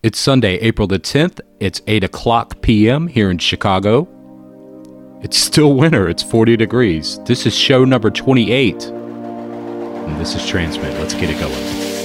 It's Sunday, April the 10th. It's 8 o'clock p.m. here in Chicago. It's still winter. It's 40 degrees. This is show number 28. And this is Transmit. Let's get it going.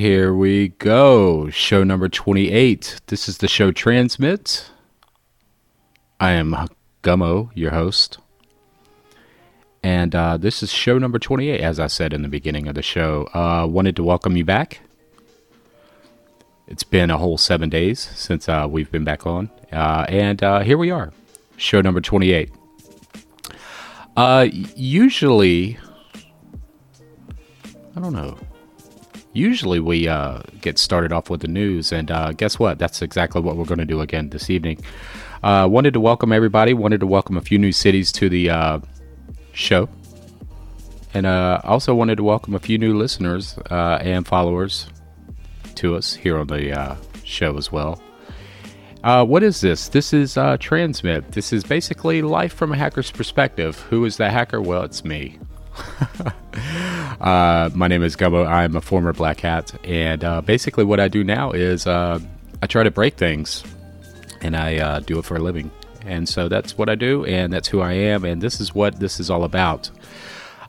Here we go. Show number 28. This is the show Transmit. I am Gummo, your host. And uh, this is show number 28, as I said in the beginning of the show. Uh, wanted to welcome you back. It's been a whole seven days since uh, we've been back on. Uh, and uh, here we are, show number 28. Uh, usually, I don't know usually we uh, get started off with the news, and uh, guess what? That's exactly what we're going to do again this evening. Uh, wanted to welcome everybody. Wanted to welcome a few new cities to the uh, show, and uh, also wanted to welcome a few new listeners uh, and followers to us here on the show as well. what is this? This is Transmit. This is basically life from a hacker's perspective. Who is the hacker? Well, it's me. uh, my name is Gummo. I'm a former black hat, and uh, basically, what I do now is uh, I try to break things, and I uh, do it for a living. And so that's what I do, and that's who I am, and this is what this is all about.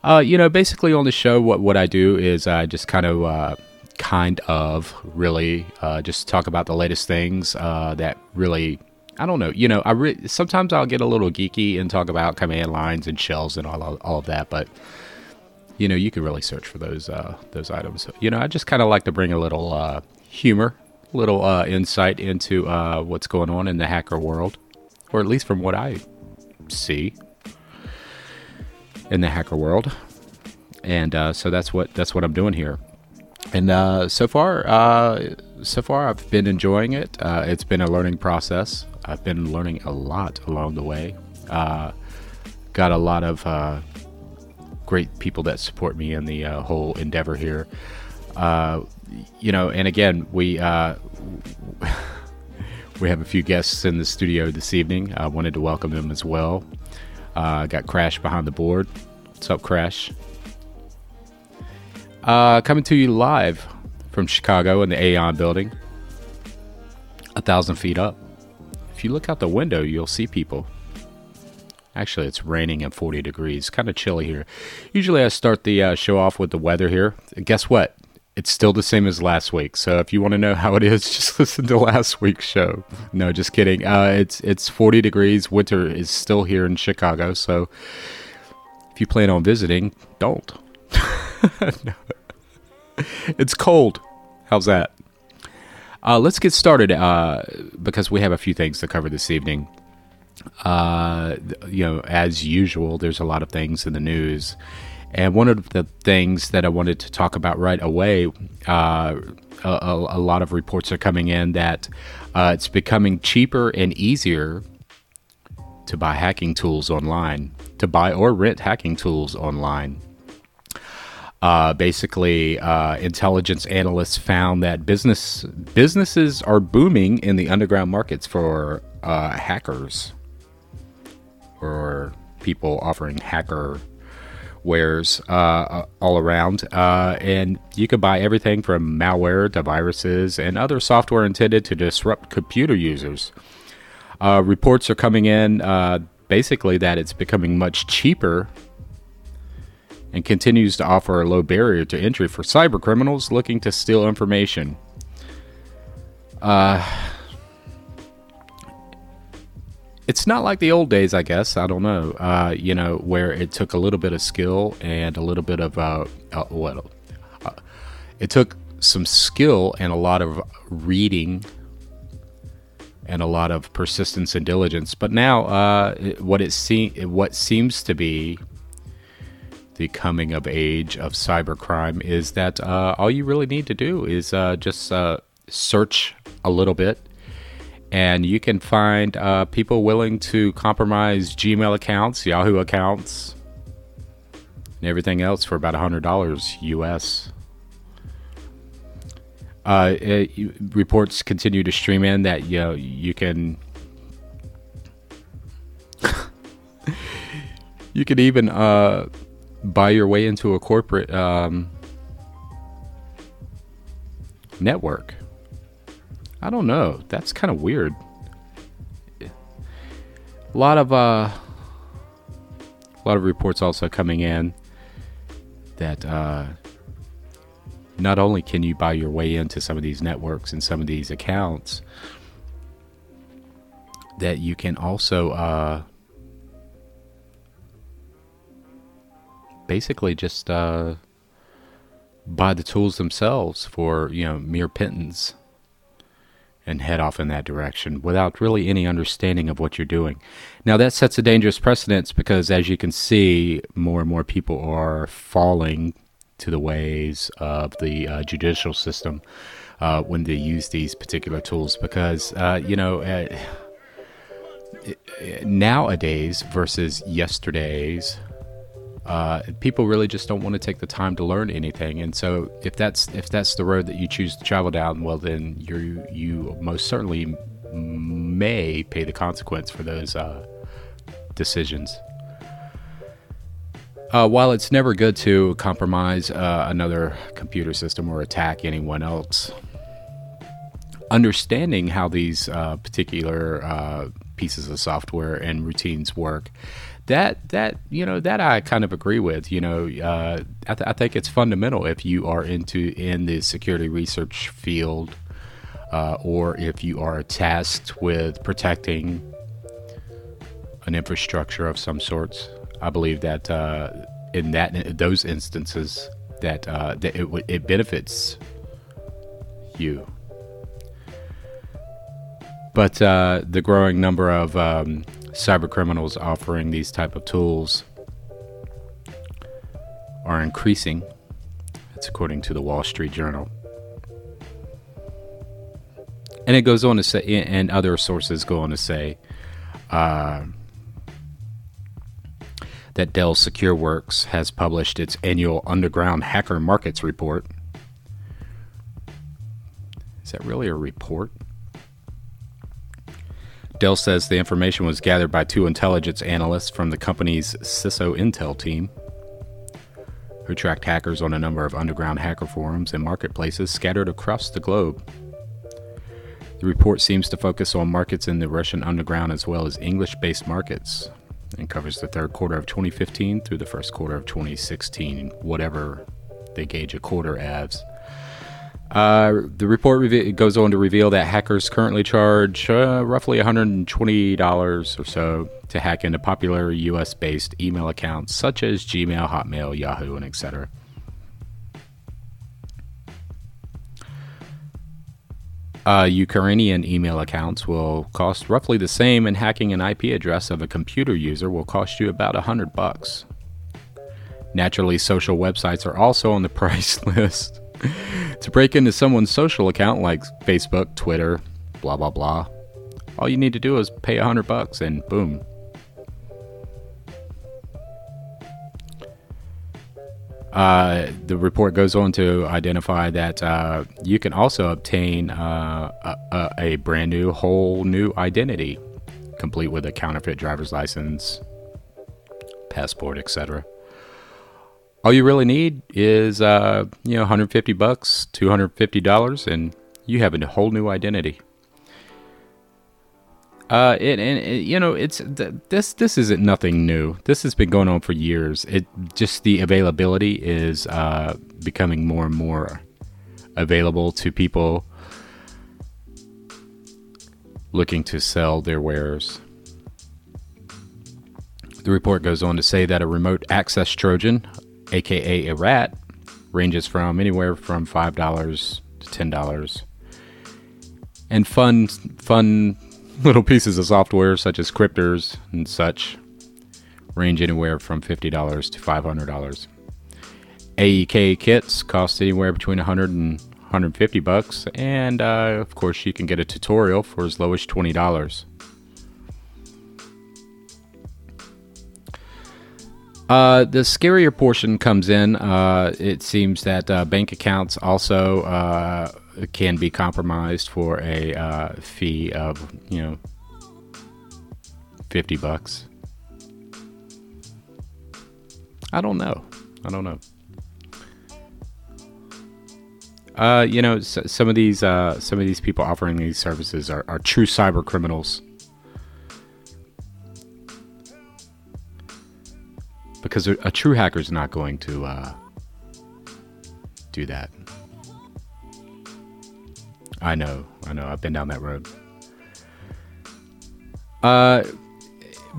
Uh, you know, basically on the show, what what I do is I just kind of uh, kind of really just talk about the latest things that really I don't know. You know, I re- sometimes I'll get a little geeky and talk about command lines and shells and all all of that, but you know, you can really search for those uh, those items. You know, I just kind of like to bring a little uh, humor, a little uh, insight into uh, what's going on in the hacker world, or at least from what I see in the hacker world. And uh, so that's what that's what I'm doing here. And uh, so far, uh, so far, I've been enjoying it. Uh, it's been a learning process. I've been learning a lot along the way. Uh, got a lot of uh, great people that support me in the uh, whole endeavor here. Uh, you know, and again, we uh, we have a few guests in the studio this evening. I wanted to welcome them as well. Uh, got Crash behind the board. What's up, Crash? Uh, coming to you live from Chicago in the Aon building, a thousand feet up. If you look out the window, you'll see people. Actually, it's raining and 40 degrees. Kind of chilly here. Usually, I start the uh, show off with the weather here. Guess what? It's still the same as last week. So if you want to know how it is, just listen to last week's show. No, just kidding. Uh, it's it's 40 degrees. Winter is still here in Chicago. So if you plan on visiting, don't. no. It's cold. How's that? Uh, let's get started uh, because we have a few things to cover this evening. Uh, you know, as usual, there's a lot of things in the news. And one of the things that I wanted to talk about right away, uh, a, a, lot of reports are coming in that uh, it's becoming cheaper and easier to buy hacking tools online, to buy or rent hacking tools online. Uh, basically, uh, intelligence analysts found that business businesses are booming in the underground markets for uh, hackers or people offering hacker wares uh, all around. Uh, and you can buy everything from malware to viruses and other software intended to disrupt computer users. Uh, reports are coming in basically that it's becoming much cheaper and continues to offer a low barrier to entry for cyber criminals looking to steal information. Uh, it's not like the old days, I guess. I don't know. Uh, you know, where it took a little bit of skill and a little bit of uh, uh what? Uh, it took some skill and a lot of reading and a lot of persistence and diligence. But now, uh, what it se- what seems to be the coming of age of cybercrime is that uh, all you really need to do is just search a little bit and you can find uh, people willing to compromise Gmail accounts, Yahoo accounts, and everything else for about $100 US. Uh, it, reports continue to stream in that you know you can you can even uh, buy your way into a corporate um, network. I don't know. That's kind of weird. A lot of uh, a lot of reports also coming in that uh, not only can you buy your way into some of these networks and some of these accounts, that you can also uh, basically just uh, buy the tools themselves for you know mere pittance and head off in that direction without really any understanding of what you're doing. Now that sets a dangerous precedence because as you can see, more and more people are falling to the ways of the uh, judicial system uh, when they use these particular tools because uh, you know uh, nowadays versus yesterday's uh, people really just don't want to take the time to learn anything. And so, if that's if that's the road that you choose to travel down, well, then you you most certainly may pay the consequence for those uh, decisions. Uh, while it's never good to compromise uh, another computer system or attack anyone else, understanding how these uh, particular uh, pieces of software and routines work that that you know that I kind of agree with. You know, uh, I, th- I, think it's fundamental if you are into in the security research field, uh, or if you are tasked with protecting an infrastructure of some sorts. I believe that uh, in that in those instances that uh, that it it benefits you. But uh, the growing number of um, cyber criminals offering these type of tools are increasing. That's according to the Wall Street Journal. And it goes on to say, and other sources go on to say, uh, that Dell SecureWorks has published its annual Underground Hacker Markets report. Is that really a report? Dell says the information was gathered by two intelligence analysts from the company's CISO Intel team, who tracked hackers on a number of underground hacker forums and marketplaces scattered across the globe. The report seems to focus on markets in the Russian underground as well as English based markets and covers the third quarter of 2015 through the first quarter of 2016, whatever they gauge a quarter as. Uh, the report reve- goes on to reveal that hackers currently charge uh, roughly $120 or so to hack into popular US based email accounts such as Gmail, Hotmail, Yahoo, and etc. Uh, Ukrainian email accounts will cost roughly the same, and hacking an IP address of a computer user will cost you about hundred bucks. Naturally, social websites are also on the price list. To break into someone's social account like Facebook, Twitter, blah blah blah, all you need to do is pay a hundred bucks, and boom, Uh, the report goes on to identify that uh, you can also obtain uh, a, a, brand new, whole new identity, complete with a counterfeit driver's license, passport, etc. All you really need is, uh, you know, 150 bucks, 250 dollars, and you have a whole new identity. Uh, it, and it, you know, it's this. This isn't nothing new. This has been going on for years. It just the availability is uh, becoming more and more available to people looking to sell their wares. The report goes on to say that a remote access Trojan, aka a rat, ranges from anywhere from five dollars to ten dollars. And fun, fun little pieces of software such as cryptors and such range anywhere from $50 to $500. AEK kits cost anywhere between 100 and 150 bucks, and uh, of course you can get a tutorial for as low as $20. Uh, the scarier portion comes in. Uh, it seems that uh, bank accounts also uh, can be compromised for a uh, fee of you know fifty bucks. I don't know. I don't know. Uh, you know, some of these uh, some of these people offering these services are, are true cyber criminals. Because a, true hacker is not going to uh, do that. I know, I know. I've been down that road. Uh,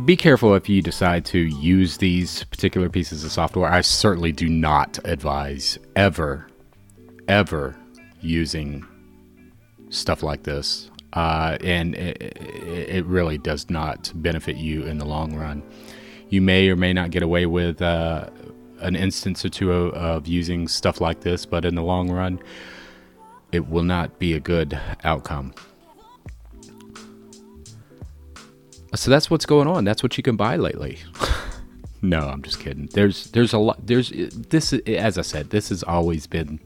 be careful if you decide to use these particular pieces of software. I certainly do not advise ever, ever using stuff like this. Uh, and it, it, really does not benefit you in the long run. You may or may not get away with uh, an instance or two of, of using stuff like this, but in the long run, it will not be a good outcome. So that's what's going on. That's what you can buy lately. no, I'm just kidding. There's there's a lot. There's this as I said. This has always been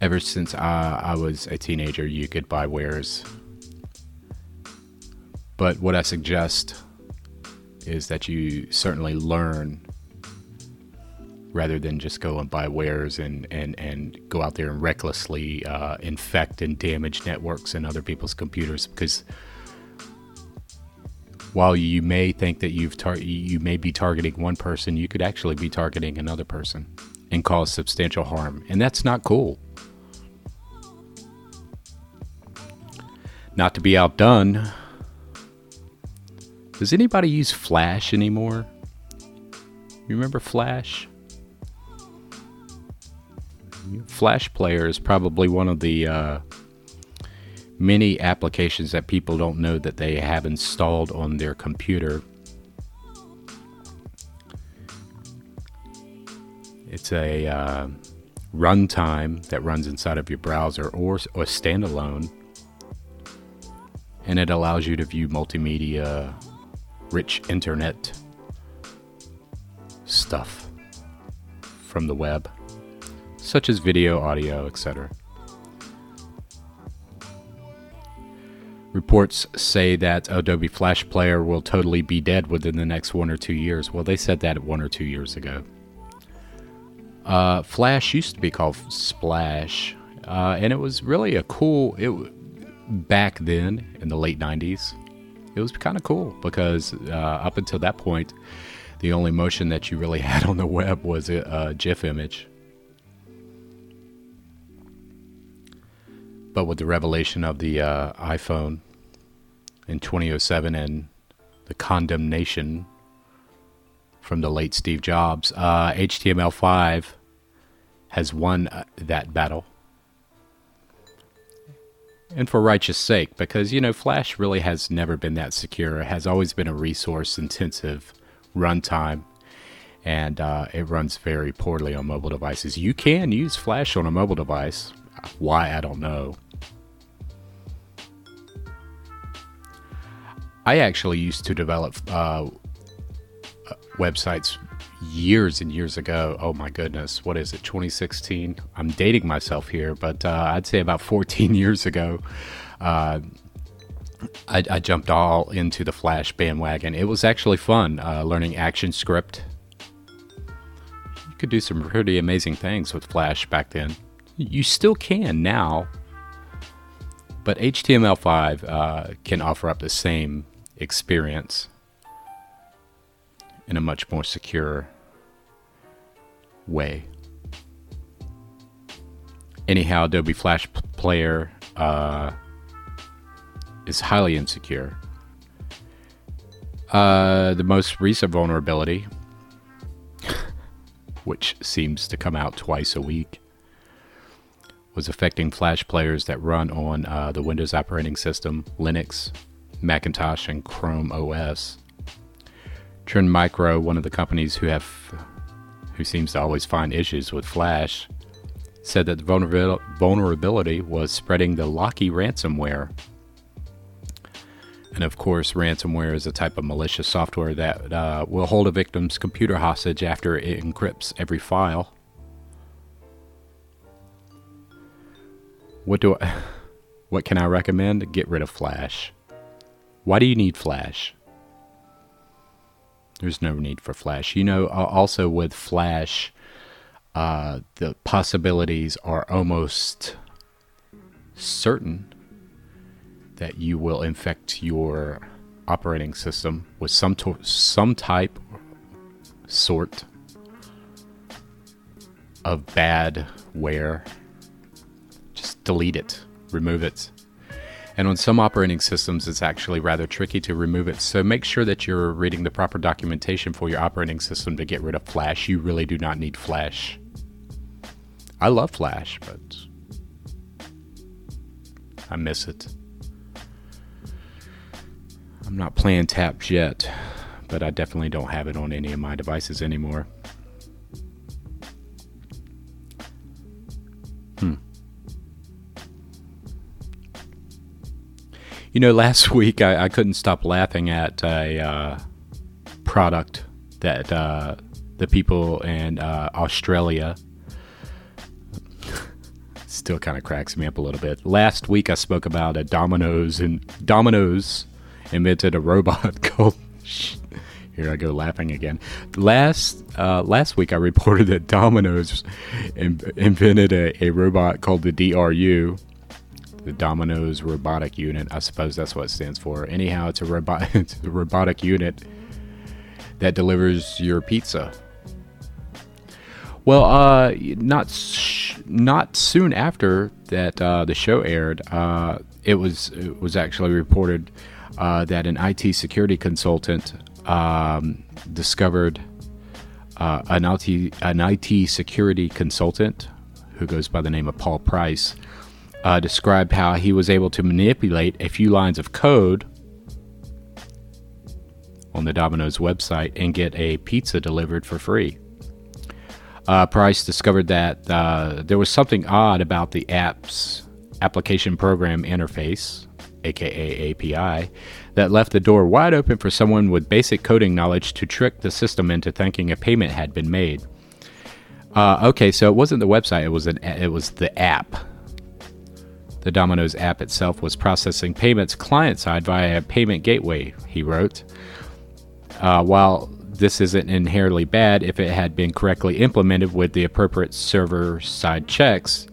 ever since uh, I was a teenager. You could buy wares, but what I suggest is that you certainly learn rather than just go and buy wares and, and, and go out there and recklessly uh, infect and damage networks and other people's computers because while you may think that you've tar- you may be targeting one person, you could actually be targeting another person and cause substantial harm, and that's not cool. Not to be outdone, does anybody use Flash anymore? You remember Flash? Flash Player is probably one of the uh, many applications that people don't know that they have installed on their computer. It's a uh, runtime that runs inside of your browser or, or standalone, and it allows you to view multimedia rich internet stuff from the web, such as video, audio, etc. Reports say that Adobe Flash Player will totally be dead within the next one or two years. Well, they said that one or two years ago. Uh, Flash used to be called Splash, uh, and it was really a cool. It back then in the late '90s, it was kind of cool because uh, up until that point, the only motion that you really had on the web was a, a GIF image. But with the revelation of the uh, iPhone in 2007 and the condemnation from the late Steve Jobs, uh, HTML5 has won uh, that battle. And for righteous sake, because, you know, Flash really has never been that secure. It has always been a resource intensive runtime, and uh, it runs very poorly on mobile devices. You can use Flash on a mobile device. Why, I don't know. I actually used to develop uh, websites years and years ago. Oh my goodness, what is it, 2016? I'm dating myself here, but uh, I'd say about 14 years ago. Uh, I, I, jumped all into the Flash bandwagon. It was actually fun uh, learning ActionScript. You could do some pretty amazing things with Flash back then. You still can now, but HTML5 uh, can offer up the same experience in a much more secure way. Anyhow, Adobe Flash Player uh, is highly insecure. Uh, the most recent vulnerability, which seems to come out twice a week, was affecting Flash players that run on uh, the Windows operating system, Linux, Macintosh, and Chrome OS. Trend Micro, one of the companies who have who seems to always find issues with Flash, said that the vulnerability was spreading the Locky ransomware. And of course, ransomware is a type of malicious software that uh, will hold a victim's computer hostage after it encrypts every file. What do I, what can I recommend? Get rid of Flash. Why do you need Flash? There's no need for Flash. You know, also with Flash, uh, the possibilities are almost certain that you will infect your operating system with some to- some type sort of bad badware. Just delete it, remove it. And on some operating systems, it's actually rather tricky to remove it. So make sure that you're reading the proper documentation for your operating system to get rid of Flash. You really do not need Flash. I love Flash, but I miss it. I'm not playing taps yet, but I definitely don't have it on any of my devices anymore. You know, last week I, I couldn't stop laughing at a uh, product that uh, the people in uh, Australia still kind of cracks me up a little bit. Last week I spoke about a Domino's and Domino's invented a robot called. Here I go laughing again. Last uh, last week I reported that Domino's in, invented a, a robot called the DRU, the Domino's Robotic Unit. I suppose that's what it stands for. Anyhow, it's a. It's a robotic unit that delivers your pizza. Well, uh, not sh- not soon after that uh, the show aired, uh, it was it was actually reported uh, that an IT security consultant um, discovered uh, an, IT, an IT security consultant who goes by the name of Paul Price, uh, described how he was able to manipulate a few lines of code on the Domino's website and get a pizza delivered for free. Uh, Price discovered that uh, there was something odd about the app's application program interface, aka API, that left the door wide open for someone with basic coding knowledge to trick the system into thinking a payment had been made. Uh, okay, so it wasn't the website; it was an it was the app. The Domino's app itself was processing payments client side via a payment gateway. He wrote, uh, while this isn't inherently bad if it had been correctly implemented with the appropriate server side checks,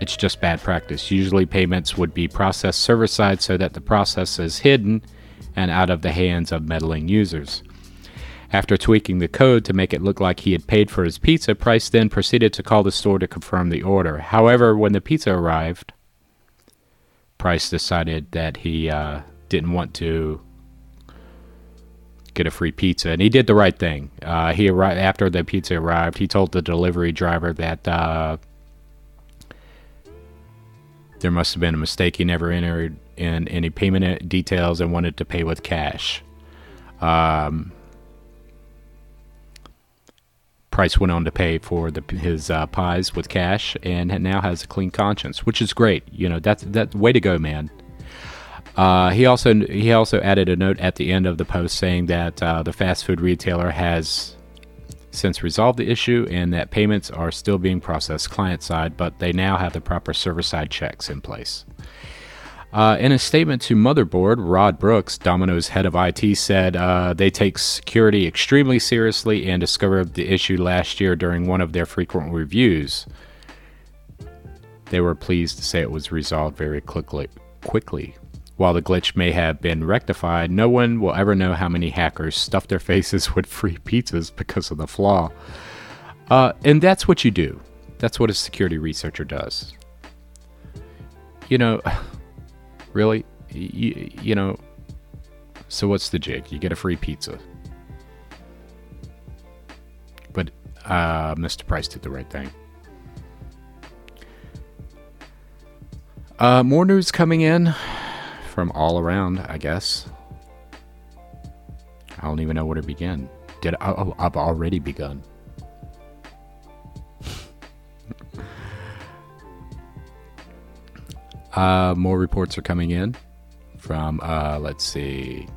it's just bad practice. Usually, payments would be processed server side so that the process is hidden and out of the hands of meddling users. After tweaking the code to make it look like he had paid for his pizza, Price then proceeded to call the store to confirm the order. However, when the pizza arrived, Price decided that he uh, didn't want to get a free pizza, and he did the right thing. Uh, he arrived after the pizza arrived. He told the delivery driver that uh, there must have been a mistake. He never entered in any payment details and wanted to pay with cash. Um, Price went on to pay for the, his uh, pies with cash and now has a clean conscience, which is great. You know, that's that way to go, man. Uh, he also he also added a note at the end of the post saying that uh, the fast food retailer has since resolved the issue and that payments are still being processed client side, but they now have the proper server side checks in place. Uh, in a statement to Motherboard, Rod Brooks, Domino's head of IT, said uh, they take security extremely seriously and discovered the issue last year during one of their frequent reviews. They were pleased to say it was resolved very quickly. quickly. While the glitch may have been rectified, no one will ever know how many hackers stuffed their faces with free pizzas because of the flaw. Uh, and that's what you do. That's what a security researcher does. You know, really? You, you know, so what's the jig? You get a free pizza. But uh, Mr. Price did the right thing. Uh, more news coming in from all around, I guess. I don't even know where to begin. Did I, oh, I've already begun. Uh, more reports are coming in from, uh, let's see,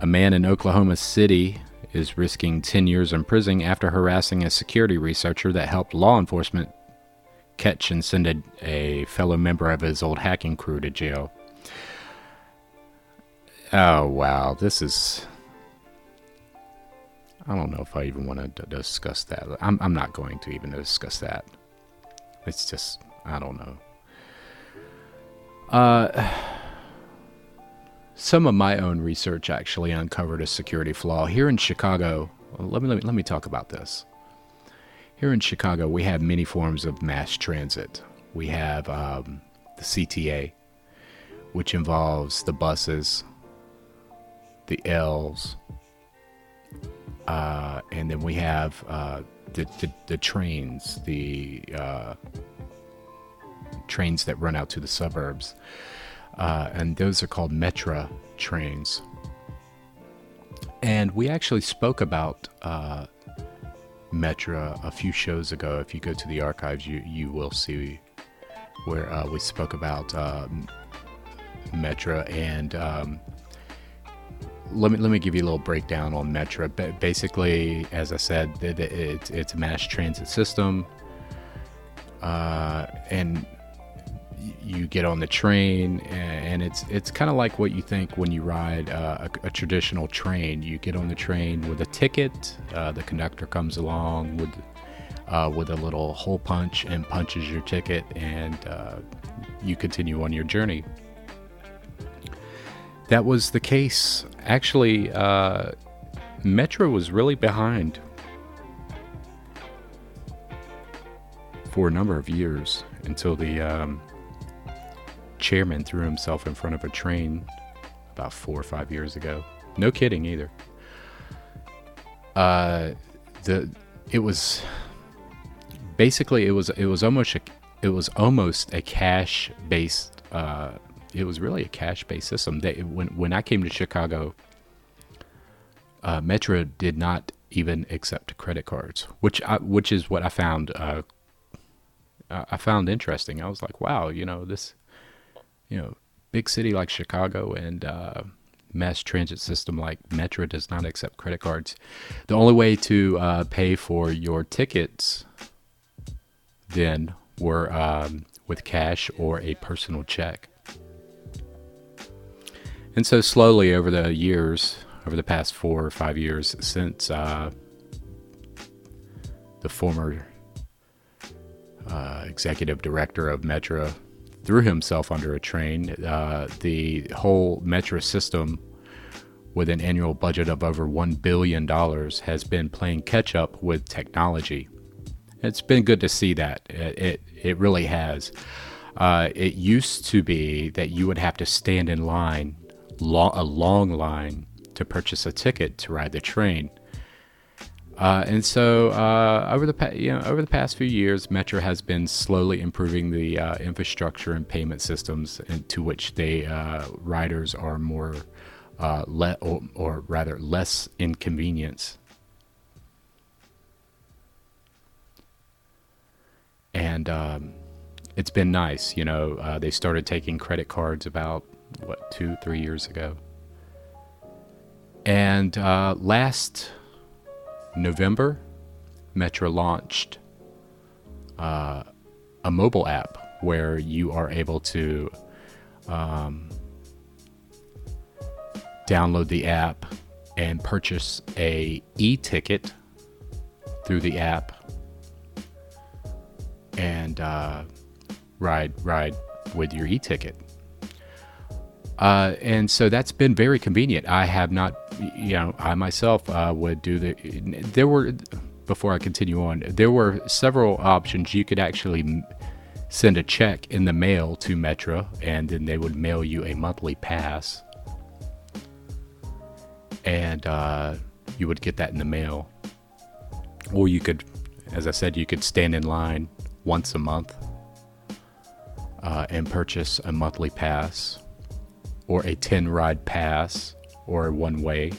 a man in Oklahoma City is risking 10 years in prison after harassing a security researcher that helped law enforcement catch and send a, a fellow member of his old hacking crew to jail. Oh, wow. This is. I don't know if I even want to discuss that. I'm, I'm not going to even discuss that. It's just, I don't know. Uh, some of my own research actually uncovered a security flaw here in Chicago. Let me, let me, let me talk about this. Here in Chicago, we have many forms of mass transit. We have um, the CTA, which involves the buses, the L's, uh, and then we have uh, the, the, the trains, the uh, trains that run out to the suburbs, uh, and those are called Metra trains. And we actually spoke about uh, Metra a few shows ago. If you go to the archives, you you will see where uh, we spoke about Metra and um, let me let me give you a little breakdown on Metra. Basically, as I said, it's it's a mass transit system, uh, and you get on the train, and it's it's kind of like what you think when you ride uh, a, a, traditional train. You get on the train with a ticket. Uh, the conductor comes along with uh, with a little hole punch and punches your ticket, and uh, you continue on your journey. That was the case actually, uh, Metra was really behind for a number of years until the um, chairman threw himself in front of a train about four or five years ago. No kidding either. Uh, the it was basically it was it was almost a, it was almost a cash based uh, it was really a cash based system. They, when when I came to Chicago, uh, Metra did not even accept credit cards, which I, which is what I found uh, I found interesting. I was like, wow, you know this, you know, big city like Chicago and uh, mass transit system like Metra does not accept credit cards. The only way to uh, pay for your tickets then were um, with cash or a personal check. And so slowly over the years, over the past four or five years since uh, the former uh, executive director of Metra threw himself under a train, uh, the whole Metra system, with an annual budget of over $1 billion, has been playing catch up with technology. It's been good to see that. It, it, it really has. Uh, it used to be that you would have to stand in line long, a long line to purchase a ticket to ride the train. Uh, and so uh, over the pa- you know over the past few years, Metra has been slowly improving the uh, infrastructure and payment systems to which they uh, riders are more uh, le- or, or, rather less inconvenience. And um, it's been nice, you know. Uh, they started taking credit cards about what two, three years ago. And last November, Metra launched uh, a mobile app where you are able to um, download the app and purchase a e-ticket through the app and uh, ride ride with your e-ticket. Uh, and so that's been very convenient. I have not, you know, I myself uh, would do the. There were, before I continue on, there were several options. You could actually send a check in the mail to Metra, and then they would mail you a monthly pass, and uh, you would get that in the mail. Or you could, as I said, you could stand in line once a month uh, and purchase a monthly pass or a 10 ride pass or one way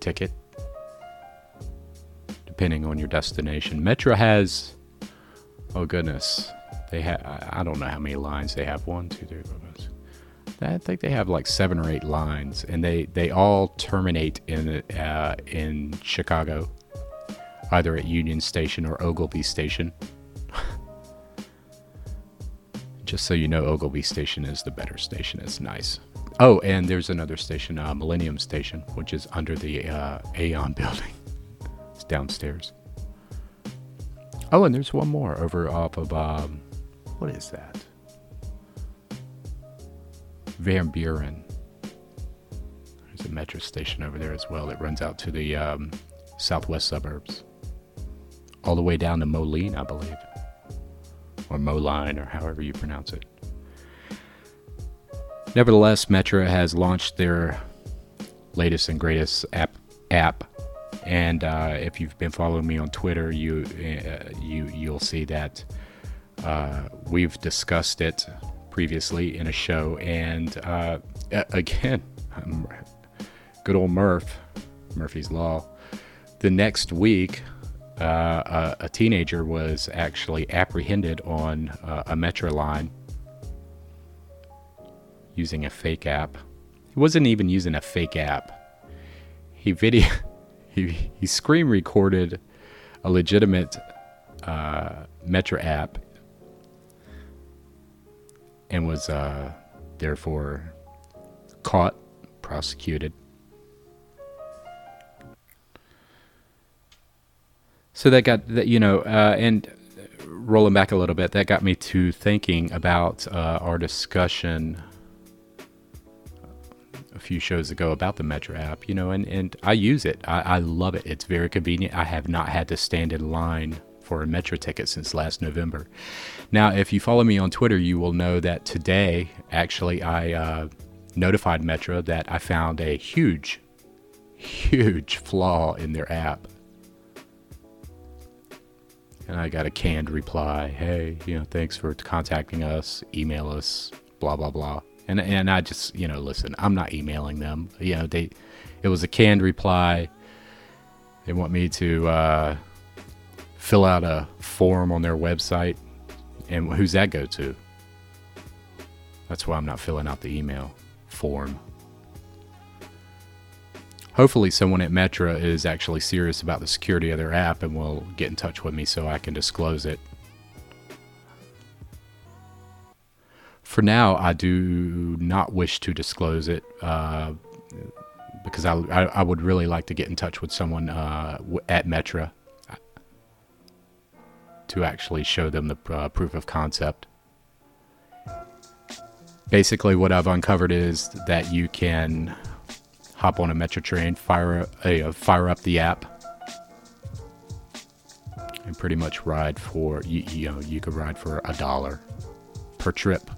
ticket, depending on your destination. Metra has, oh goodness, they have, I don't know how many lines they have. One, two, three, four, five. I think they have like seven or eight lines, and they, they all terminate in uh, in Chicago, either at Union Station or Ogilvie Station. Just so you know, Ogilvie Station is the better station. It's nice. Oh, and there's another station, uh, Millennium Station, which is under the uh, Aon building. it's downstairs. Oh, and there's one more over off of, um, what is that? Van Buren. There's a metro station over there as well that runs out to the um, southwest suburbs. All the way down to Moline, I believe or Moline, or however you pronounce it. Nevertheless, Metra has launched their latest and greatest app. app and uh, if you've been following me on Twitter, you uh, you you'll see that uh, we've discussed it previously in a show. And uh, again, good old Murph, Murphy's Law. The next week, uh, a, a, teenager was actually apprehended on uh, a metro line using a fake app. He wasn't even using a fake app. He video he he screen recorded a legitimate uh, metro app and was uh, therefore caught, prosecuted So that got that you know, uh, and rolling back a little bit, that got me to thinking about uh, our discussion a few shows ago about the Metra app. You know, and and I use it. I, I love it. It's very convenient. I have not had to stand in line for a Metra ticket since last November. Now, if you follow me on Twitter, you will know that today, actually, I uh, notified Metra that I found a huge, huge flaw in their app and I got a canned reply. Hey, you know, thanks for contacting us. Email us. Blah blah blah. And and I just you know listen. I'm not emailing them. You know they. It was a canned reply. They want me to uh, fill out a form on their website. And who's that go to? That's why I'm not filling out the email form. Hopefully, someone at Metra is actually serious about the security of their app and will get in touch with me so I can disclose it. For now, I do not wish to disclose it uh, because I, I, I, would really like to get in touch with someone uh, at Metra to actually show them the uh, proof of concept. Basically, what I've uncovered is that you can hop on a Metra train, fire uh, fire up the app, and pretty much ride for you, you know you could ride for a dollar per trip.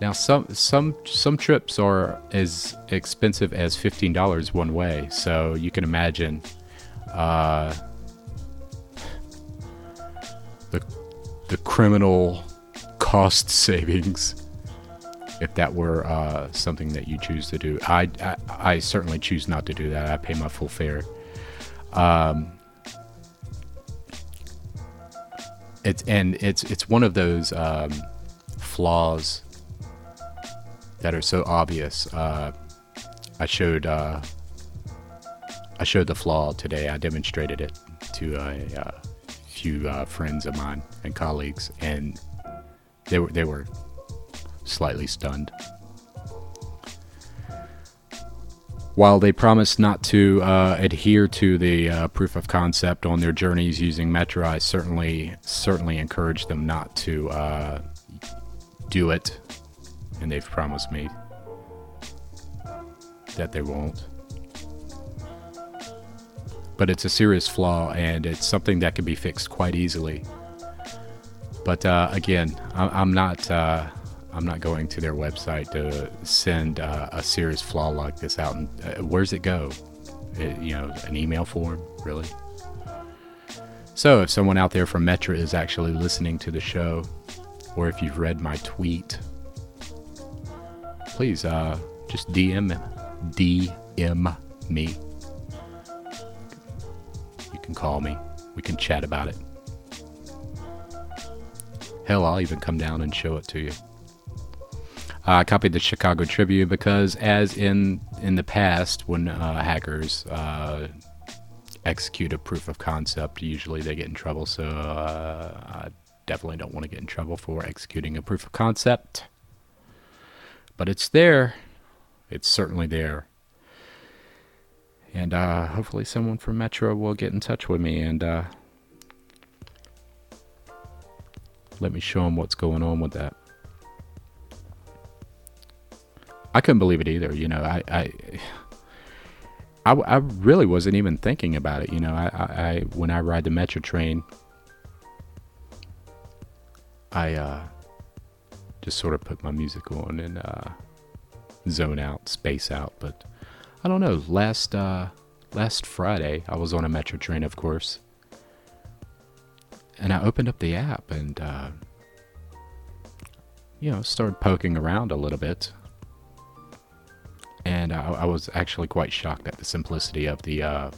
Now some some some trips are as expensive as fifteen dollars one way, so you can imagine uh, the the criminal cost savings if that were uh, something that you choose to do. I, I, I certainly choose not to do that. I pay my full fare. Um, it's and it's it's one of those um, flaws that are so obvious. Uh, I showed uh, I showed the flaw today. I demonstrated it to a, a few uh, friends of mine and colleagues, and they were they were slightly stunned. While they promised not to uh, adhere to the uh, proof of concept on their journeys using Metra, I certainly certainly encourage them not to uh, do it, and they've promised me that they won't. But it's a serious flaw, and it's something that can be fixed quite easily. But uh, again, I- am not uh, I'm not going to their website to send uh, a serious flaw like this out. And uh, where's it go? It, you know, an email form, really? So, if someone out there from Metra is actually listening to the show, or if you've read my tweet, please uh, just DM DM me. You can call me. We can chat about it. Hell, I'll even come down and show it to you. I copied the Chicago Tribune because, as in in the past, when uh, hackers uh, execute a proof of concept, usually they get in trouble. So uh, I definitely don't want to get in trouble for executing a proof of concept. But it's there. It's certainly there. And uh, hopefully, someone from Metra will get in touch with me and uh, let me show them what's going on with that. I couldn't believe it either. You know, I, I, I, I really wasn't even thinking about it. You know, I, I, I when I ride the metro train, I uh, just sort of put my music on and uh, zone out, space out. But I don't know. Last uh, last Friday, I was on a metro train, of course, and I opened up the app and uh, you know started poking around a little bit and I, I, was actually quite shocked at the simplicity of the uh,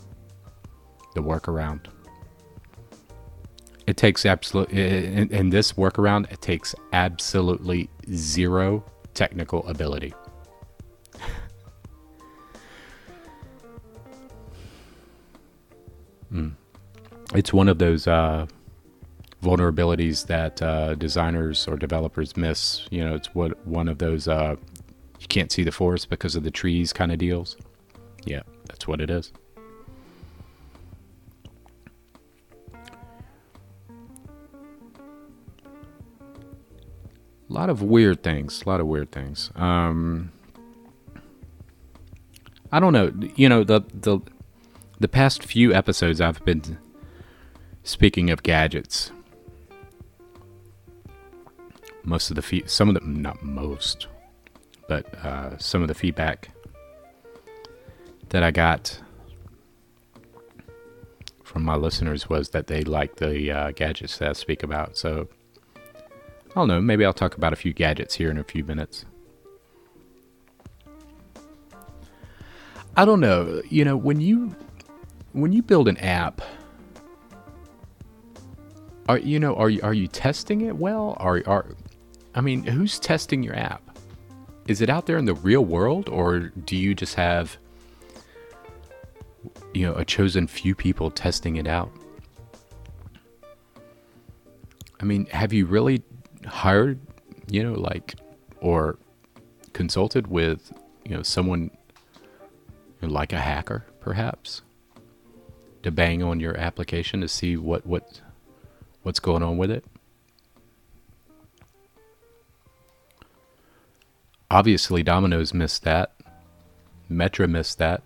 the workaround. It takes absolute in, in this workaround. It takes absolutely zero technical ability. mm. It's one of those uh, vulnerabilities that uh, designers or developers miss. You know, it's what one of those uh, you can't see the forest because of the trees kind of deals. Yeah, that's what it is. A lot of weird things. A lot of weird things. Um, I don't know. You know the the the past few episodes I've been speaking of gadgets. Most of the fe- some of them, not most, but uh, some of the feedback that I got from my listeners was that they like the uh, gadgets that I speak about. So I don't know. Maybe I'll talk about a few gadgets here in a few minutes. I don't know. You know, when you when you build an app, are you know are you are you testing it well? Are are I mean, who's testing your app? Is it out there in the real world, or do you just have you know a chosen few people testing it out? I mean, have you really hired, you know, like, or consulted with, you know, someone like a hacker, perhaps, to bang on your application to see what what what's going on with it? Obviously, Domino's missed that. Metra missed that.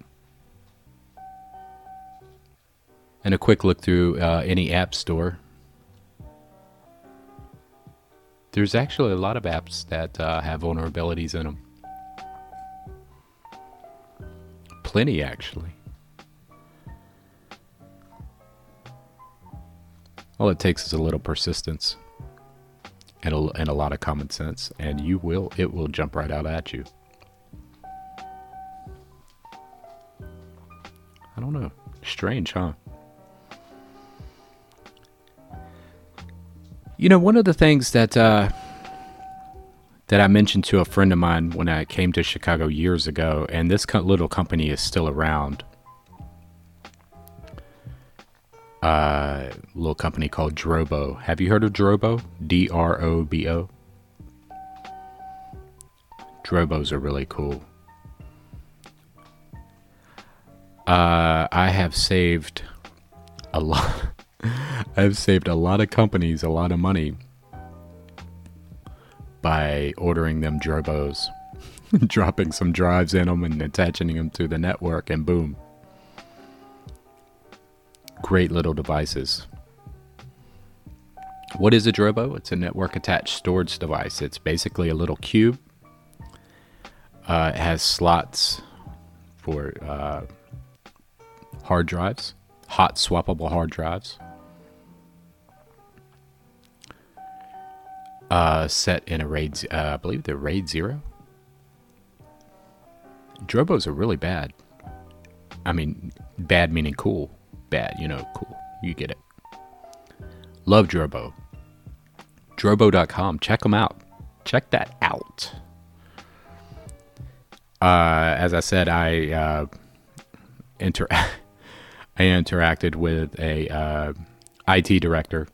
And a quick look through uh, any app store There's actually a lot of apps that uh, have vulnerabilities in them. Plenty, actually. All it takes is a little persistence and a, and a lot of common sense, and you will it will jump right out at you. I don't know. Strange, huh? You know, one of the things that uh, that I mentioned to a friend of mine when I came to Chicago years ago, and this little company is still around. A uh, little company called Drobo. Have you heard of Drobo? D R O B O. Drobos are really cool. Uh, I have saved a lot. I've saved a lot of companies a lot of money by ordering them Drobos, dropping some drives in them and attaching them to the network, and boom. Great little devices. What is a Drobo? It's a network attached storage device. It's basically a little cube. Uh, it has slots for uh, hard drives, hot swappable hard drives. Uh, set in a raid. Uh, I believe they're raid zero. Drobos are really bad. I mean, bad meaning cool. Bad, you know, cool. You get it. Love Drobo. Drobo.com. Check them out. Check that out. Uh, as I said, I uh, inter I interacted with a uh, IT director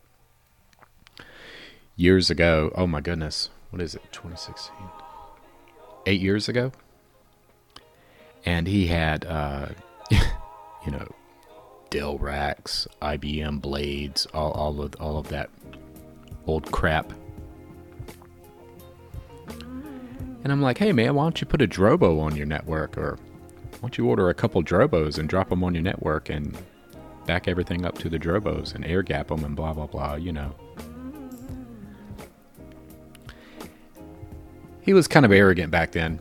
years ago. Oh my goodness. What is it? 2016. Eight years ago. And he had, uh, you know, Dell racks, IBM blades, all, all of all of that old crap. And I'm like, hey man, why don't you put a Drobo on your network, or why don't you order a couple Drobos and drop them on your network and back everything up to the Drobos and air gap them and blah blah blah, you know. He was kind of arrogant back then.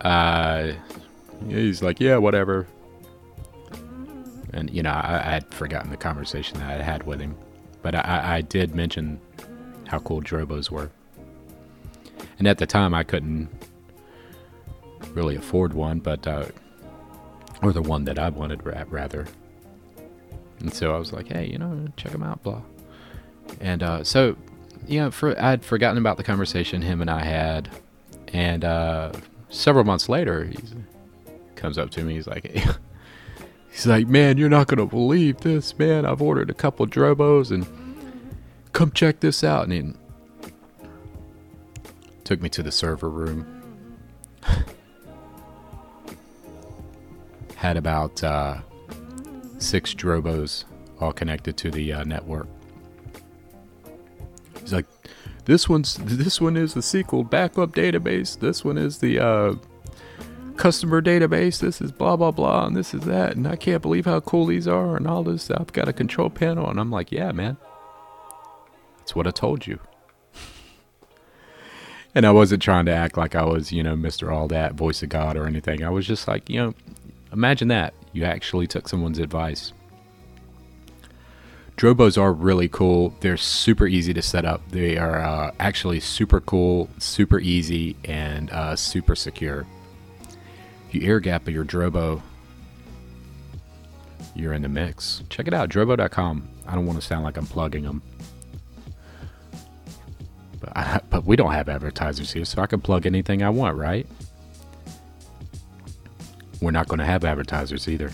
Uh, he's like, yeah, whatever. And you know, I, I, had forgotten the conversation that I had with him, but I, I did mention how cool Drobos were. And at the time, I couldn't really afford one, but uh, or the one that I wanted rather. And so I was like, hey, you know, check them out, blah. And uh, so you know, for I'd forgotten about the conversation him and I had, and uh, several months later, he comes up to me. He's like, he's like, man, you're not gonna believe this, man. I've ordered a couple Drobos, and come check this out. And he took me to the server room. Had about uh, six Drobos all connected to the uh, network. He's like, this one's this one is the SQL backup database. This one is the uh, customer database. This is blah blah blah, and this is that. And I can't believe how cool these are, and all this. I've got a control panel, and I'm like, yeah, man. That's what I told you. and I wasn't trying to act like I was, you know, Mr. All That, voice of God or anything. I was just like, you know, imagine that. You actually took someone's advice. Drobos are really cool. They're super easy to set up. They are uh, actually super cool, super easy, and uh, super secure. If you air gap your Drobo, you're in the mix. Check it out, drobo.com. I don't want to sound like I'm plugging them. But, I, but we don't have advertisers here, so I can plug anything I want, right? We're not going to have advertisers either.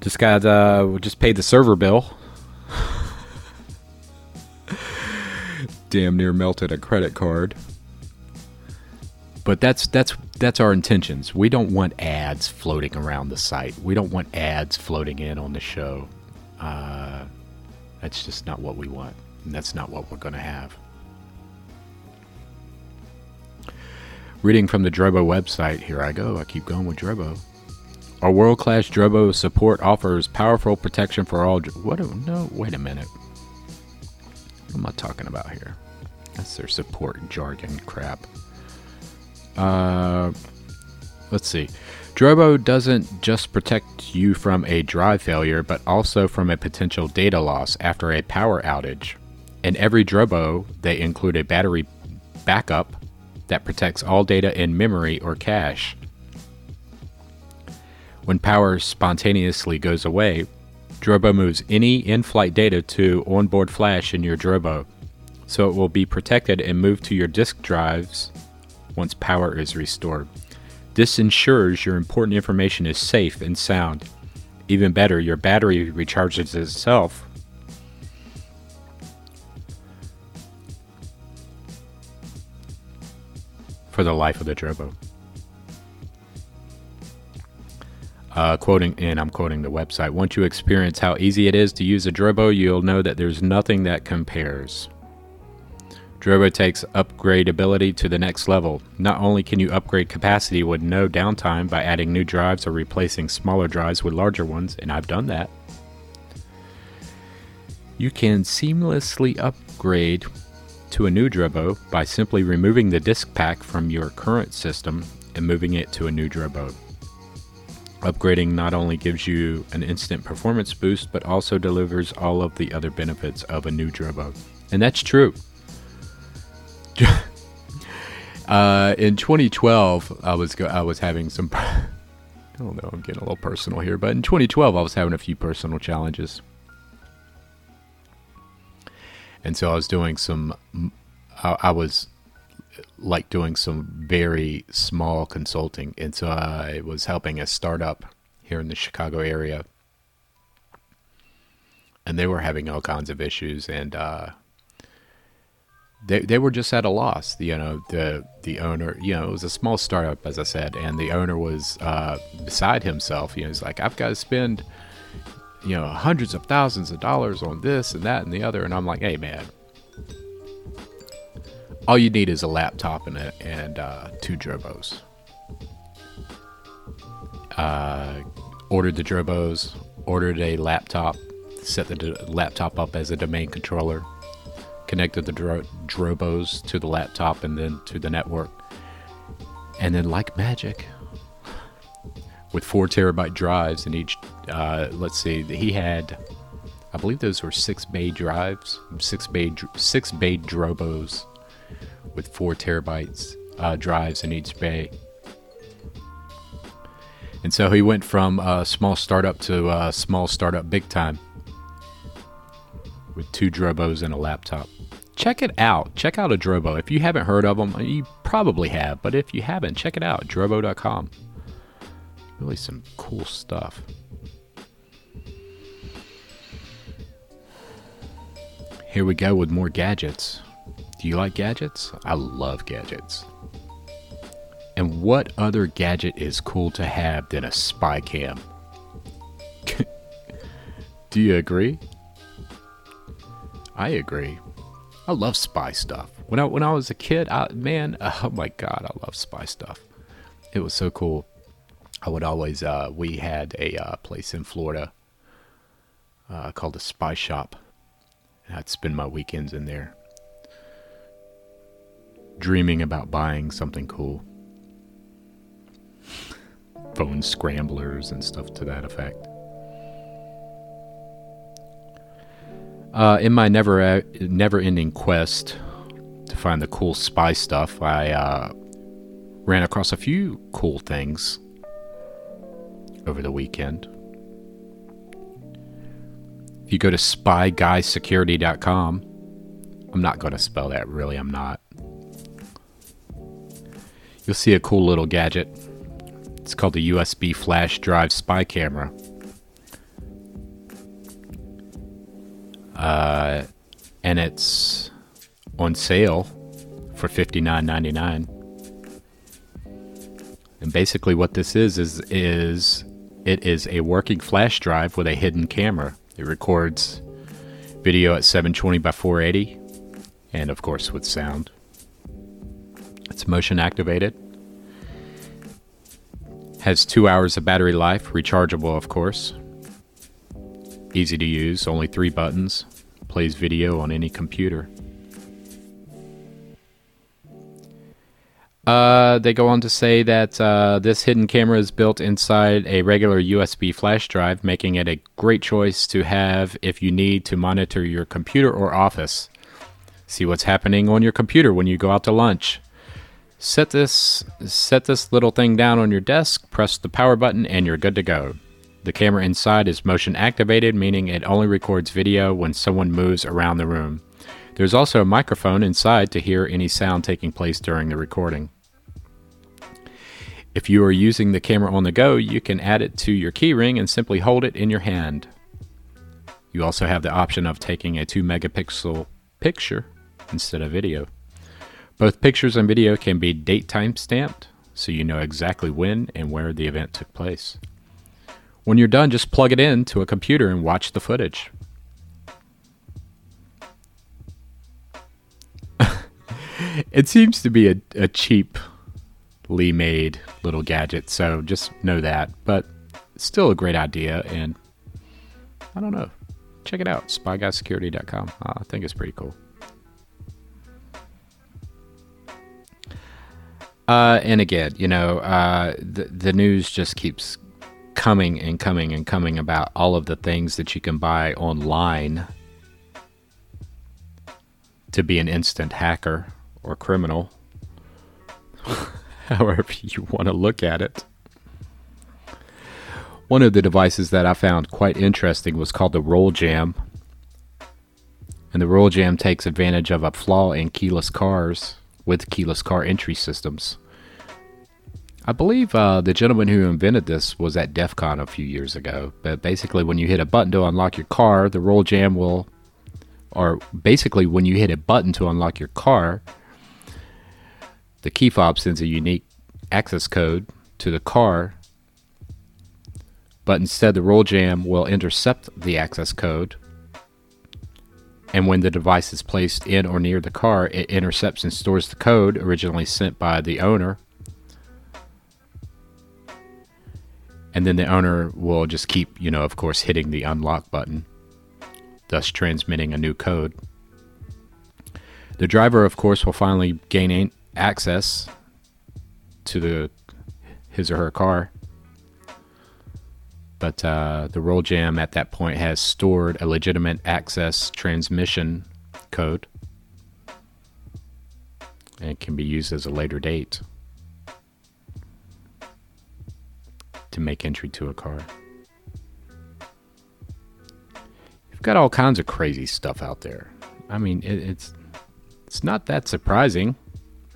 Just got uh just paid the server bill. Damn near melted a credit card. But that's that's that's our intentions. We don't want ads floating around the site. We don't want ads floating in on the show. Uh, that's just not what we want. And that's not what we're going to have. Reading from the Drobo website, here I go. I keep going with Drobo. Our world class Drobo support offers powerful protection for all. What? No, wait a minute. What am I talking about here? That's their support jargon crap. Uh, let's see. Drobo doesn't just protect you from a drive failure, but also from a potential data loss after a power outage. In every Drobo, they include a battery backup that protects all data in memory or cache. When power spontaneously goes away, Drobo moves any in flight data to onboard flash in your Drobo, so it will be protected and moved to your disk drives once power is restored. This ensures your important information is safe and sound. Even better, your battery recharges itself for the life of the Drobo. Uh, quoting, and I'm quoting the website. Once you experience how easy it is to use a Drobo, you'll know that there's nothing that compares. Drobo takes upgradability to the next level. Not only can you upgrade capacity with no downtime by adding new drives or replacing smaller drives with larger ones, and I've done that, you can seamlessly upgrade to a new Drobo by simply removing the disk pack from your current system and moving it to a new Drobo. Upgrading not only gives you an instant performance boost, but also delivers all of the other benefits of a new Drobo. And that's true. uh, in 2012, I was go- I was having some. I don't know. I'm getting a little personal here, but in 2012, I was having a few personal challenges, and so I was doing some. I, I was like doing some very small consulting. And so I was helping a startup here in the Chicago area. And they were having all kinds of issues and uh, they they were just at a loss. You know, the the owner, you know, it was a small startup as I said, and the owner was uh, beside himself. You know, he's like, I've got to spend you know hundreds of thousands of dollars on this and that and the other and i'm like hey man all you need is a laptop and a, and uh, two Drobos. Uh, ordered the Drobos, ordered a laptop, set the d- laptop up as a domain controller, connected the dro- Drobos to the laptop and then to the network, and then like magic, with four terabyte drives in each. Uh, let's see, he had, I believe those were six bay drives, six bay six bay Drobos with four terabytes uh, drives in each bay. And so he went from a small startup to a small startup big time with two Drobos and a laptop. Check it out. Check out a Drobo. If you haven't heard of them, you probably have, but if you haven't, check it out. Drobo.com. Really some cool stuff. Here we go with more gadgets. Do you like gadgets? I love gadgets. And what other gadget is cool to have than a spy cam? Do you agree? I agree. I love spy stuff. When I when I was a kid, I, man, oh my god, I love spy stuff. It was so cool. I would always uh, we had a uh, place in Florida uh, called a Spy Shop. And I'd spend my weekends in there dreaming about buying something cool. phone scramblers and stuff to that effect. Uh, in my never uh, never ending quest to find the cool spy stuff, I uh, ran across a few cool things over the weekend. If you go to spyguysecurity.com, I'm not going to spell that really, I'm not. You'll see a cool little gadget. It's called the USB flash drive spy camera. Uh, and it's on sale for $59.99. And basically, what this is is is it is a working flash drive with a hidden camera. It records video at 720 by 480, and of course with sound. It's motion activated. Has two hours of battery life, rechargeable, of course. Easy to use, only three buttons. Plays video on any computer. Uh, they go on to say that uh, this hidden camera is built inside a regular USB flash drive, making it a great choice to have if you need to monitor your computer or office. See what's happening on your computer when you go out to lunch. Set this set this little thing down on your desk, press the power button, and you're good to go. The camera inside is motion activated, meaning it only records video when someone moves around the room. There's also a microphone inside to hear any sound taking place during the recording. If you are using the camera on the go, you can add it to your keyring and simply hold it in your hand. You also have the option of taking a 2 megapixel picture instead of video. Both pictures and video can be date time stamped, so you know exactly when and where the event took place. When you're done, just plug it in to a computer and watch the footage. it seems to be a, a cheaply made little gadget, so just know that. But still a great idea, and I don't know. Check it out, spyguysecurity.com. Uh, I think it's pretty cool. Uh, and again, you know, uh, the, the news just keeps coming and coming and coming about all of the things that you can buy online to be an instant hacker or criminal, however you want to look at it. One of the devices that I found quite interesting was called the Roll Jam. And the Roll Jam takes advantage of a flaw in keyless cars with keyless car entry systems. I believe uh, the gentleman who invented this was at DEF CON a few years ago. But basically, when you hit a button to unlock your car, the roll jam will, or basically, when you hit a button to unlock your car, the key fob sends a unique access code to the car, but instead the roll jam will intercept the access code. And when the device is placed in or near the car, it intercepts and stores the code originally sent by the owner. And then the owner will just keep, you know, of course, hitting the unlock button, thus transmitting a new code. The driver, of course, will finally gain access to the his or her car. But uh, the roll jam at that point has stored a legitimate access transmission code and can be used as a later date to make entry to a car. You've got all kinds of crazy stuff out there. I mean, it, it's it's not that surprising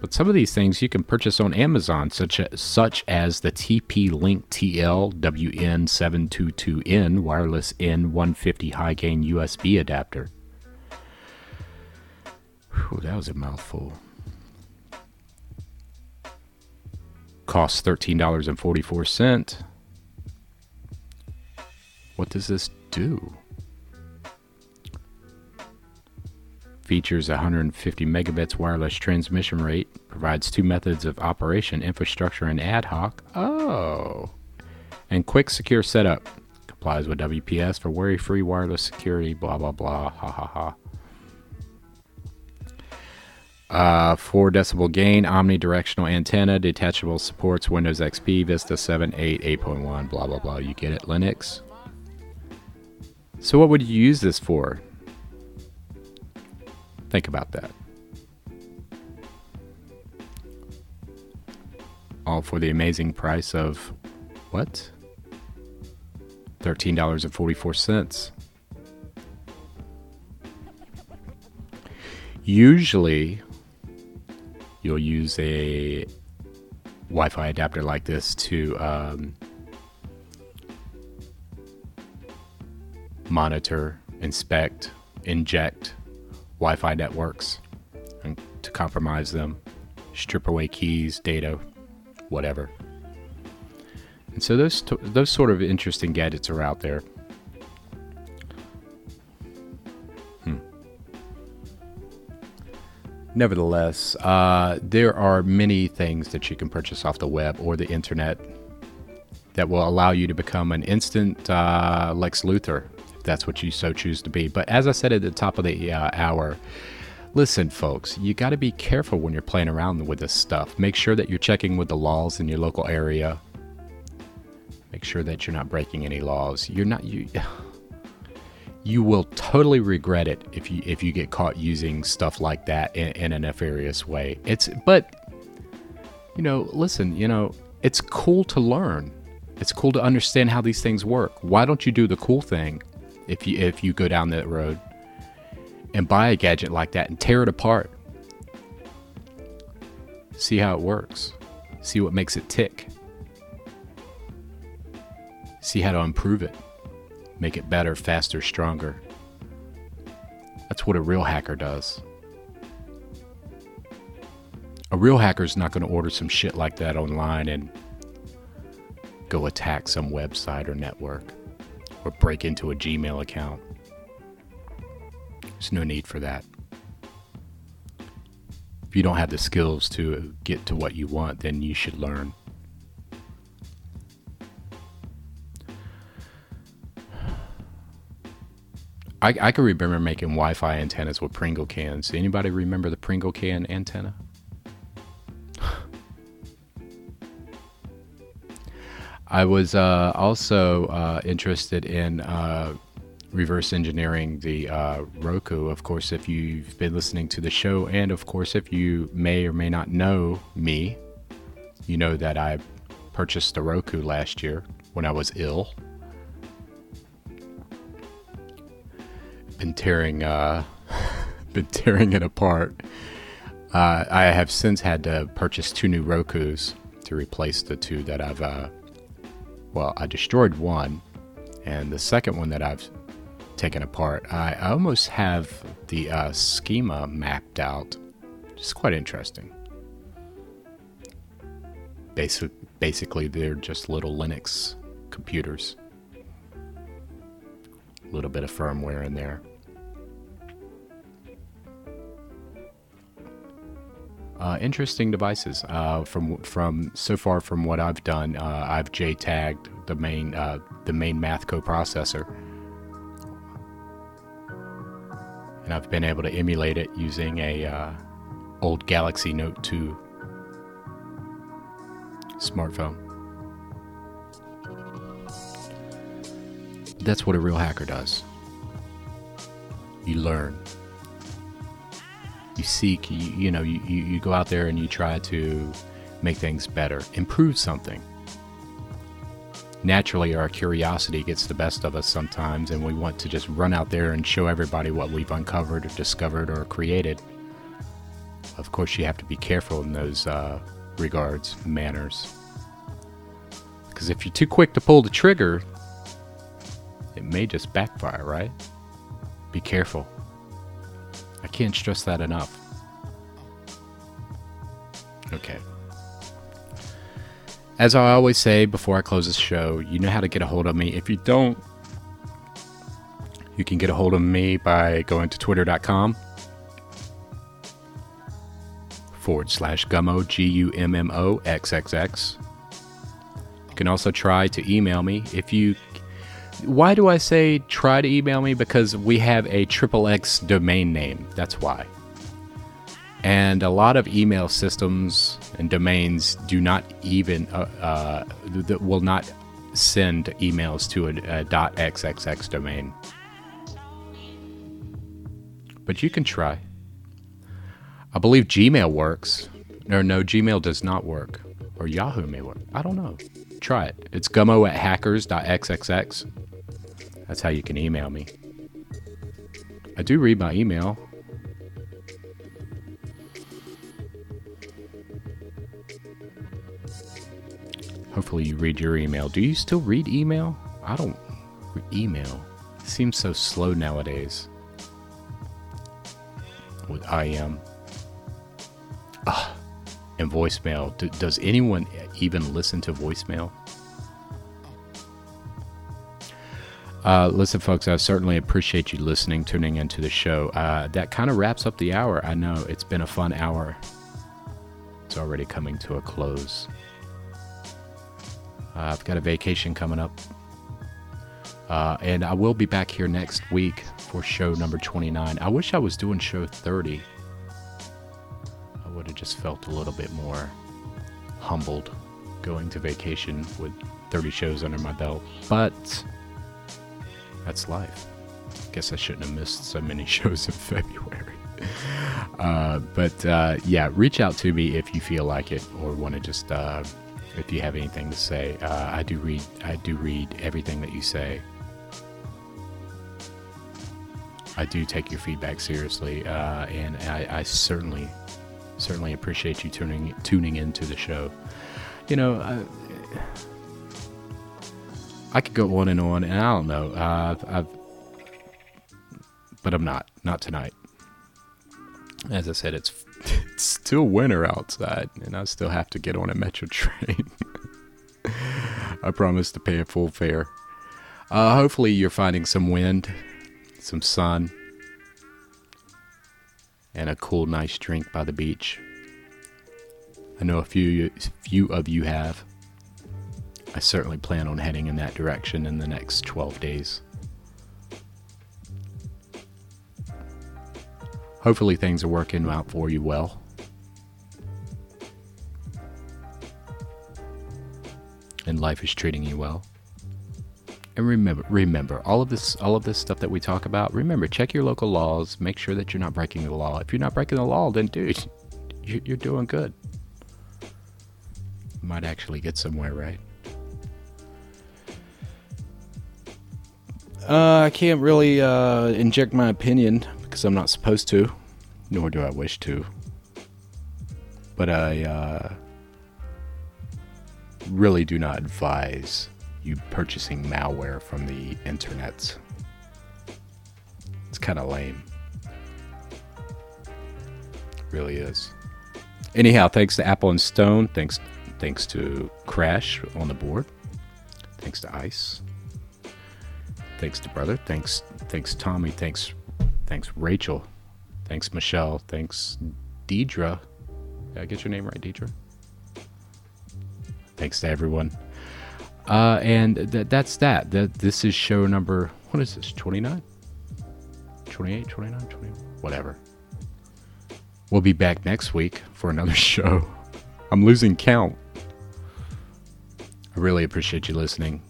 but some of these things you can purchase on Amazon, such as, such as the TP Link TL WN722N wireless N150 high gain USB adapter. Whew, that was a mouthful. Costs $13.44. What does this do? features 150 megabits wireless transmission rate, provides two methods of operation, infrastructure and ad hoc. Oh. And quick secure setup. Complies with WPS for worry-free wireless security, blah blah blah. Ha ha ha. Uh, 4 decibel gain, omnidirectional antenna, detachable supports Windows XP, Vista 7, 8, 8.1, blah, blah, blah. You get it, Linux. So, what would you use this for? Think about that. All for the amazing price of what? $13.44. Usually, you'll use a Wi Fi adapter like this to um, monitor, inspect, inject Wi Fi networks and to compromise them, strip away keys, data, whatever. And so those those sort of interesting gadgets are out there. Nevertheless, uh, there are many things that you can purchase off the web or the internet that will allow you to become an instant uh, Lex Luthor, if that's what you so choose to be. But as I said at the top of the uh, hour, listen, folks, you got to be careful when you're playing around with this stuff. Make sure that you're checking with the laws in your local area Make sure that you're not breaking any laws. You're not you you will totally regret it if you if you get caught using stuff like that in, in a nefarious way. It's but you know, listen, you know, it's cool to learn. It's cool to understand how these things work. Why don't you do the cool thing if you if you go down that road and buy a gadget like that and tear it apart? See how it works. See what makes it tick see how to improve it, make it better, faster, stronger. That's what a real hacker does. A real hacker is not going to order some shit like that online and go attack some website or network or break into a Gmail account. There's no need for that. If you don't have the skills to get to what you want, then you should learn. I, I can remember making Wi-Fi antennas with Pringle cans. Anybody remember the Pringle can antenna? I was uh, also uh, interested in uh, reverse engineering the uh, Roku. Of course, if you've been listening to the show, and of course, if you may or may not know me, you know that I purchased a Roku last year when I was ill. Been tearing uh, been tearing it apart. Uh, I have since had to purchase two new Roku's to replace the two that I've. Uh, well, I destroyed one, and the second one that I've taken apart, I almost have the uh, schema mapped out. It's quite interesting. Basic, basically, they're just little Linux computers. A little bit of firmware in there. Uh, interesting devices. Uh, from from so far from what I've done, uh, I've JTAGged the main uh, the main math coprocessor, and I've been able to emulate it using a uh, old Galaxy Note 2 smartphone. That's what a real hacker does. You learn you seek you, you know you, you go out there and you try to make things better improve something. Naturally our curiosity gets the best of us sometimes and we want to just run out there and show everybody what we've uncovered or discovered or created. Of course you have to be careful in those uh, regards manners. Because if you're too quick to pull the trigger it may just backfire right? Be careful I can't stress that enough. Okay. As I always say before I close this show, you know how to get a hold of me. If you don't, you can get a hold of me by going to twitter.com forward slash gummo, G U M M O X X X. You can also try to email me if you why do I say try to email me? Because we have a triple X domain name. That's why. And a lot of email systems and domains do not even uh, uh, th- will not send emails to a, a .xxx domain. But you can try. I believe Gmail works. Or no, Gmail does not work. Or Yahoo may work. I don't know. Try it. It's gummo at hackers.xxx. That's how you can email me. I do read my email. Hopefully, you read your email. Do you still read email? I don't read email. It seems so slow nowadays. With IM. Ah, and voicemail. Does anyone even listen to voicemail? Uh, listen, folks, I certainly appreciate you listening, tuning into the show. Uh, that kind of wraps up the hour. I know it's been a fun hour. It's already coming to a close. Uh, I've got a vacation coming up. Uh, and I will be back here next week for show number 29. I wish I was doing show 30. I would have just felt a little bit more humbled going to vacation with 30 shows under my belt. But that's life. Guess I shouldn't have missed so many shows in February. Uh, but uh, yeah, reach out to me if you feel like it or want to just uh, if you have anything to say. Uh, I do read. I do read everything that you say. I do take your feedback seriously, uh, and I, I certainly, certainly appreciate you tuning tuning into the show. You know, I could go on and on, and I don't know. Uh, I've, but I'm not. Not tonight. As I said, it's it's still winter outside, and I still have to get on a metro train. I promise to pay a full fare. Uh, hopefully, you're finding some wind, some sun, and a cool, nice drink by the beach. I know a few few of you have. I certainly plan on heading in that direction in the next 12 days. Hopefully, things are working out for you well. And life is treating you well. And remember, remember all of this, all of this stuff that we talk about. Remember, check your local laws. Make sure that you're not breaking the law. If you're not breaking the law, then dude, you're doing good. You might actually get somewhere, right? Uh, I can't really uh, inject my opinion because I'm not supposed to, nor do I wish to. But I uh, really do not advise you purchasing malware from the internet. It's kind of lame. really is. Anyhow, thanks to Apple and Stone. Thanks, thanks to Crash on the board. Thanks to Ice. Thanks to brother. Thanks, thanks Tommy. Thanks, thanks Rachel. Thanks Michelle. Thanks Deidre. Did I get your name right, Deidre? Thanks to everyone. Uh, and th- that's that. that. This is show number, what is this, 29? 28, 29, 20, whatever. We'll be back next week for another show. I'm losing count. I really appreciate you listening.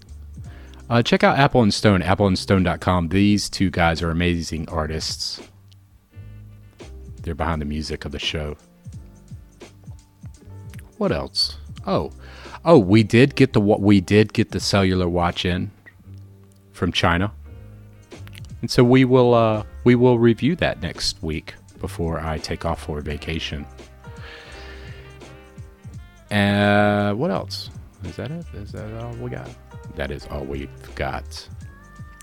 Uh, check out Apple and Stone, appleandstone.com. These two guys are amazing artists. They're behind the music of the show. What else? Oh, oh, we did get the we did get the cellular watch in from China, and so we will uh, we will review that next week before I take off for vacation. Uh, what else? Is that it? Is that all we got? That is all we've got.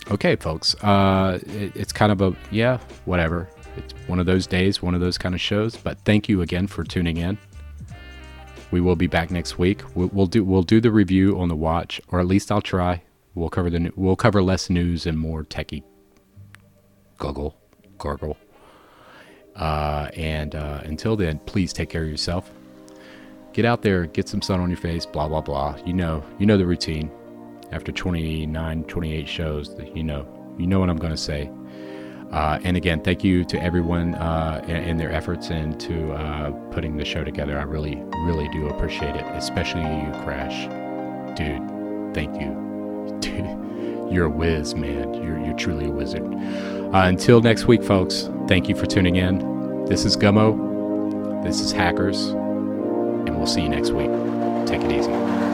Okay, folks. Uh, it, it's kind of a yeah, whatever. It's one of those days, one of those kind of shows. But thank you again for tuning in. We will be back next week. We'll, we'll do we'll do the review on the watch, or at least I'll try. We'll cover the we'll cover less news and more techie. Google, gargle. Uh, and uh, until then, please take care of yourself. Get out there, get some sun on your face, blah blah blah. You know, you know the routine. After 29, 28 shows, you know, you know what I'm going to say. Uh, and again, thank you to everyone uh, in, their efforts and to uh, putting the show together. I really, really do appreciate it, especially you, Crash. Dude, thank you. Dude, you're a whiz, man. You're, you're truly a wizard. Uh, until next week, folks, thank you for tuning in. This is Gummo. This is Hackers. And we'll see you next week. Take it easy.